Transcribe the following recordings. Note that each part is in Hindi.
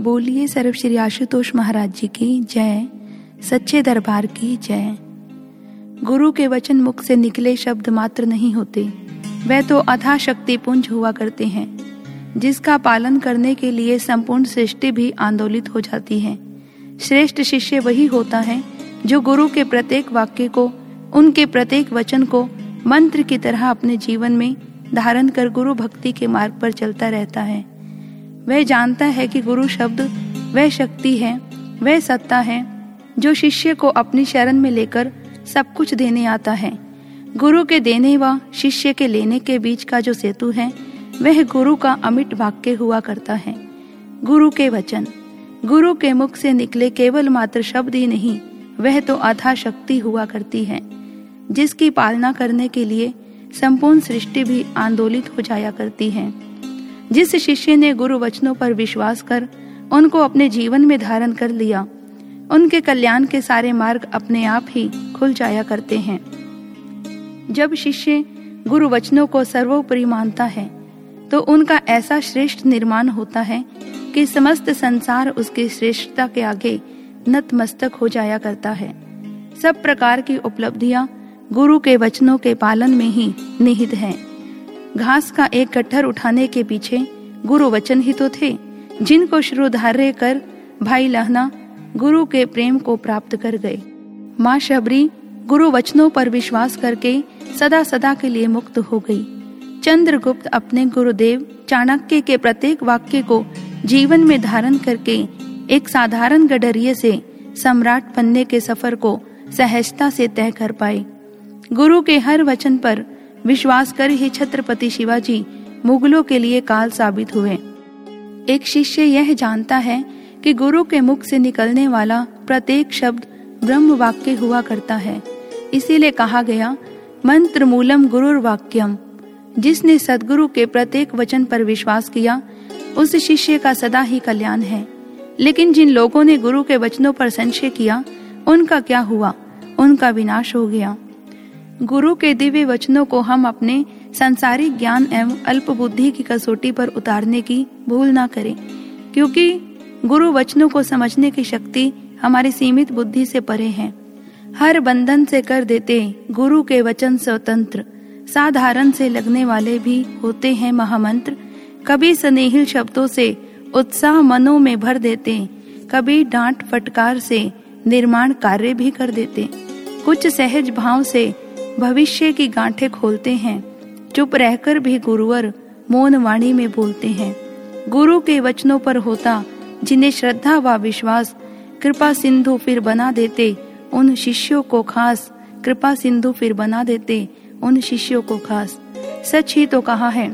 बोलिए सर्व श्री आशुतोष महाराज जी की जय, सच्चे दरबार की जय। गुरु के वचन मुख से निकले शब्द मात्र नहीं होते, वह तो अथा शक्ति पुंज हुआ करते हैं, जिसका पालन करने के लिए संपूर्ण सृष्टि भी आंदोलित हो जाती है। श्रेष्ठ शिष्य वही होता है, जो गुरु के प्रत्येक वाक्य को, उनके प्रत्येक वचन को, मंत्र की तरह अपने जीवन में धारण कर गुरु भक्ति के मार्ग पर चलता रहता है। वह जानता है कि गुरु शब्द वह शक्ति है, वह सत्ता है, जो शिष्य को अपनी शरण में लेकर सब कुछ देने आता है। गुरु के देने व शिष्य के लेने के बीच का जो सेतु है, वह गुरु का अमिट वाक्य हुआ करता है। गुरु के वचन। गुरु के मुख से निकले केवल मात्र शब्द ही नहीं, वह तो अथा शक्ति हुआ करती है। जिसकी पालना करने के लिए संपूर्ण सृष्टि भी आंदोलित हो जाया करती है। जिस शिष्य ने गुरु वचनों पर विश्वास कर, उनको अपने जीवन में धारण कर लिया। उनके कल्याण के सारे मार्ग अपने आप ही खुल जाया करते हैं। जब शिष्य गुरु वचनों को सर्वोपरि मानता है तो उनका ऐसा श्रेष्ठ निर्माण होता है कि समस्त संसार उसकी श्रेष्ठता के आगे नतमस्तक हो जाया करता है। सब प्रकार की उपलब्धियाँ गुरु के वचनों के पालन में ही निहित हैं। घास का एक कट्टर उठाने के पीछे गुरु वचन ही तो थे, जिनको श्रुधार्य कर भाई लहना गुरु के प्रेम को प्राप्त कर गए। माँ शबरी गुरु वचनों पर विश्वास करके सदा सदा के लिए मुक्त हो गई। चंद्रगुप्त अपने गुरुदेव चाणक्य के प्रत्येक वाक्य को जीवन में धारण करके एक साधारण गडरिये से सम्राट बनने के सफ़र को सहजता से तय कर पाए। गुरु के हर वचन पर विश्वास कर ही छत्रपति शिवाजी मुगलों के लिए काल साबित हुए। एक शिष्य यह जानता है कि गुरु के मुख से निकलने वाला प्रत्येक शब्द ब्रह्म वाक्य हुआ करता है। इसीलिए कहा गया मंत्र मूलम गुरुर वाक्यम जिसने सदगुरु के प्रत्येक वचन पर विश्वास किया, उस शिष्य का सदा ही कल्याण है। लेकिन जिन लोगों ने गुरु के वचनों पर संशय किया, उनका क्या हुआ? उनका विनाश हो गया। गुरु के दिव्य वचनों को हम अपने संसारिक ज्ञान एवं अल्प बुद्धि की कसौटी पर उतारने की भूल ना करें, क्योंकि गुरु वचनों को समझने की शक्ति हमारी सीमित बुद्धि से परे है। हर बंधन से कर देते गुरु के वचन स्वतंत्र, साधारण से लगने वाले भी होते हैं महामंत्र। कभी स्नेहिल शब्दों से उत्साह मनों में भर देते, कभी डांट फटकार से निर्माण कार्य भी कर देते। कुछ सहज भाव से भविष्य की गांठें खोलते हैं, चुप रहकर भी गुरुवर मौन वाणी में बोलते हैं। गुरु के वचनों पर होता, जिन्हें श्रद्धा व विश्वास, कृपा सिंधु फिर बना देते, उन शिष्यों को खास, कृपा सिंधु फिर बना देते, उन शिष्यों को खास। सच ही तो कहा है,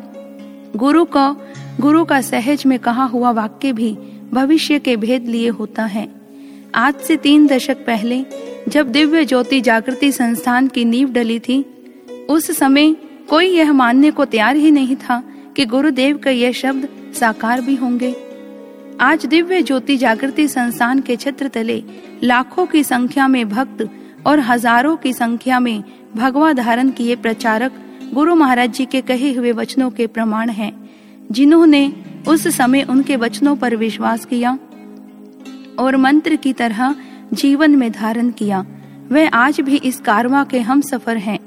गुरु का गुरु का सहज में कहा हुआ वाक्य भी भविष्य के भेद लिए होता है। आज से तीन दशक पहले जब दिव्य ज्योति जागृति संस्थान की नींव डली थी, उस समय कोई यह मानने को तैयार ही नहीं था कि गुरुदेव का यह शब्द साकार भी होंगे। आज दिव्य ज्योति जागृति संस्थान के छत्र तले लाखों की संख्या में भक्त और हज़ारों की संख्या में भगवा धारण किए प्रचारक गुरु महाराज जी के कहे हुए वचनों के प्रमाण हैं, जिन्होंने उस समय उनके वचनों पर विश्वास किया और मंत्र की तरह जीवन में धारण किया। वह आज भी इस कारवा के हम सफ़र है।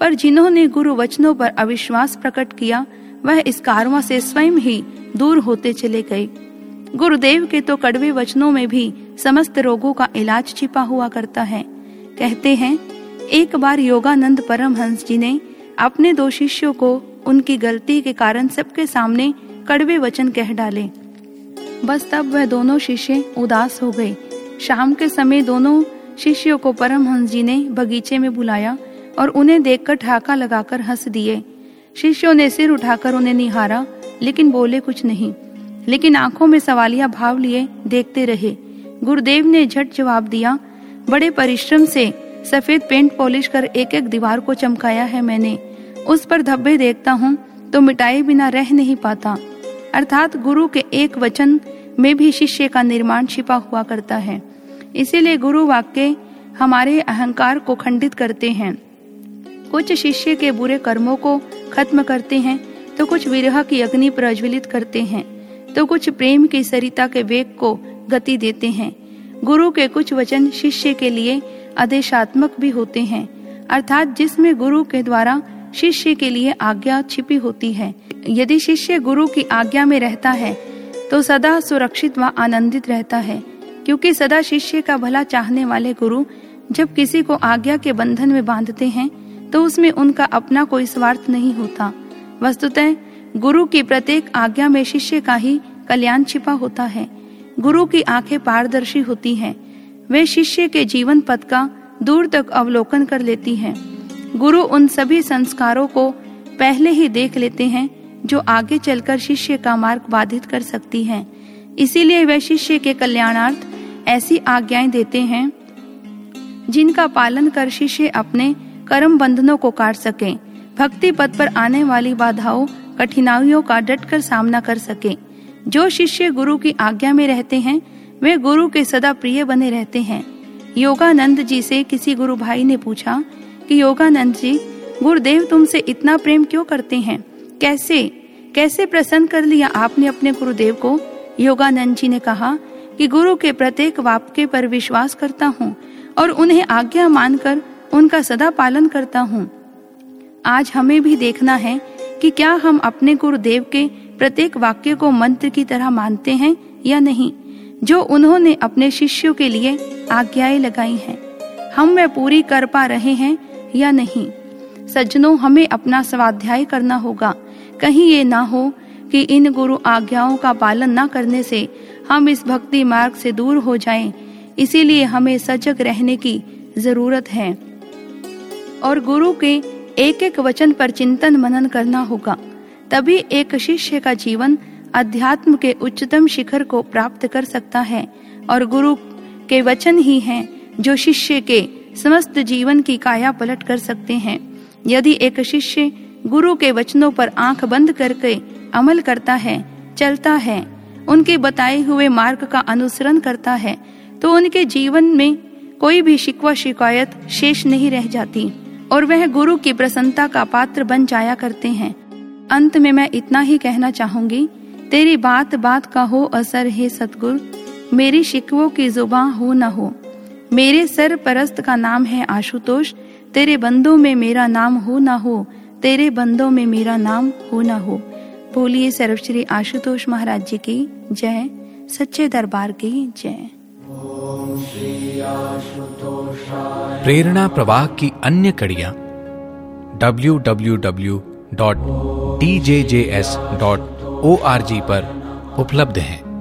पर जिन्होंने गुरु वचनों पर अविश्वास प्रकट किया, वह इस कारवा से स्वयं ही दूर होते चले गए। गुरुदेव के तो कड़वे वचनों में भी समस्त रोगों का इलाज छिपा हुआ करता है। कहते हैं, एक बार योगानंद परमहंस जी ने अपने दो शिष्यों को उनकी गलती के कारण सबके सामने कड़वे वचन कह डाले। बस तब वह दोनों शिष्य उदास हो गए। शाम के समय दोनों शिष्यों को परमहंस जी ने बगीचे में बुलाया और उन्हें देखकर ठाका लगाकर हंस दिए। शिष्यों ने सिर उठाकर उन्हें निहारा, लेकिन बोले कुछ नहीं। लेकिन आँखों में सवालिया भाव लिए देखते रहे। गुरुदेव ने झट जवाब दिया, बड़े परिश्रम से सफ़ेद पेंट पॉलिश कर एक एक दीवार को चमकाया है मैंने। उस पर धब्बे देखता हूँ तो मिटाए बिना रह नहीं पाता। अर्थात गुरु के एक वचन में भी शिष्य का निर्माण छिपा हुआ करता है। इसीलिए गुरु वाक्य हमारे अहंकार को खंडित करते हैं। कुछ शिष्य के बुरे कर्मों को खत्म करते हैं तो कुछ विरह की अग्नि प्रज्वलित करते हैं तो कुछ प्रेम की सरिता के वेग को गति देते हैं। गुरु के कुछ वचन शिष्य के लिए आदेशात्मक भी होते हैं, अर्थात जिसमें गुरु के द्वारा शिष्य के लिए आज्ञा छिपी होती है। यदि शिष्य गुरु की आज्ञा में रहता है तो सदा सुरक्षित व आनंदित रहता है। क्योंकि सदा शिष्य का भला चाहने वाले गुरु जब किसी को आज्ञा के बंधन में बांधते हैं तो उसमें उनका अपना कोई स्वार्थ नहीं होता। वस्तुतः, गुरु की प्रत्येक आज्ञा में शिष्य का ही कल्याण छिपा होता है। गुरु की आँखें पारदर्शी होती हैं। वे शिष्य के जीवन पथ का दूर तक अवलोकन कर लेती हैं। गुरु उन सभी संस्कारों को पहले ही देख लेते हैं, जो आगे चलकर शिष्य का मार्ग बाधित कर सकती हैं। इसीलिए वे शिष्य के कल्याणार्थ ऐसी आज्ञाएँ देते हैं, जिनका पालन कर शिष्य अपने कर्म बंधनों को काट सके, भक्ति पद पर आने वाली बाधाओं, कठिनाइयों का डट कर सामना कर सके। जो शिष्य गुरु की आज्ञा में रहते हैं, वे गुरु के सदा प्रिय बने रहते हैं। योगानंद जी से किसी गुरु भाई ने पूछा कि, योगानंद जी, गुरुदेव तुमसे इतना प्रेम क्यों करते हैं? कैसे कैसे प्रसन्न कर लिया आपने अपने गुरुदेव को? योगानंद जी ने कहा कि गुरु के प्रत्येक वाक्य पर विश्वास करता हूँ और उन्हें आज्ञा मानकर उनका सदा पालन करता हूँ। आज हमें भी देखना है कि क्या हम अपने गुरुदेव के प्रत्येक वाक्य को मंत्र की तरह मानते हैं या नहीं, जो उन्होंने अपने शिष्यों के लिए आज्ञाएँ लगाई हैं। हम वे पूरी कर पा रहे हैं या नहीं? सज्जनों, हमें अपना स्वाध्याय करना होगा। कहीं ये ना हो कि इन गुरु आज्ञाओं का पालन न करने से हम इस भक्ति मार्ग से दूर हो जाएँ। इसीलिए हमें सजग रहने की ज़रूरत है और गुरु के एक एक वचन पर चिंतन मनन करना होगा, तभी एक शिष्य का जीवन अध्यात्म के उच्चतम शिखर को प्राप्त कर सकता है और गुरु के वचन ही हैं, जो शिष्य के समस्त जीवन की काया पलट कर सकते हैं यदि एक शिष्य गुरु के वचनों पर आँख बंद करके अमल करता है, चलता है उनके बताए हुए मार्ग का अनुसरण करता है तो उनके जीवन में कोई भी शिकवा शिकायत शेष नहीं रह जाती, और वह गुरु की प्रसन्नता का पात्र बन जाया करते हैं। अंत में मैं इतना ही कहना चाहूँगी, तेरी बात बात का हो असर है सतगुर मेरी शिकवों की जुबा हो न हो। मेरे सर परस्त का नाम है आशुतोष, तेरे बंदों में मेरा नाम हो न हो, तेरे बंदों में मेरा नाम हो न हो। बोलिए सर्वश्री आशुतोष महाराज जी की जय, सच्चे दरबार की जय। प्रेरणा प्रवाह की अन्य कड़ियाँ। www.tjjs.org पर उपलब्ध हैं।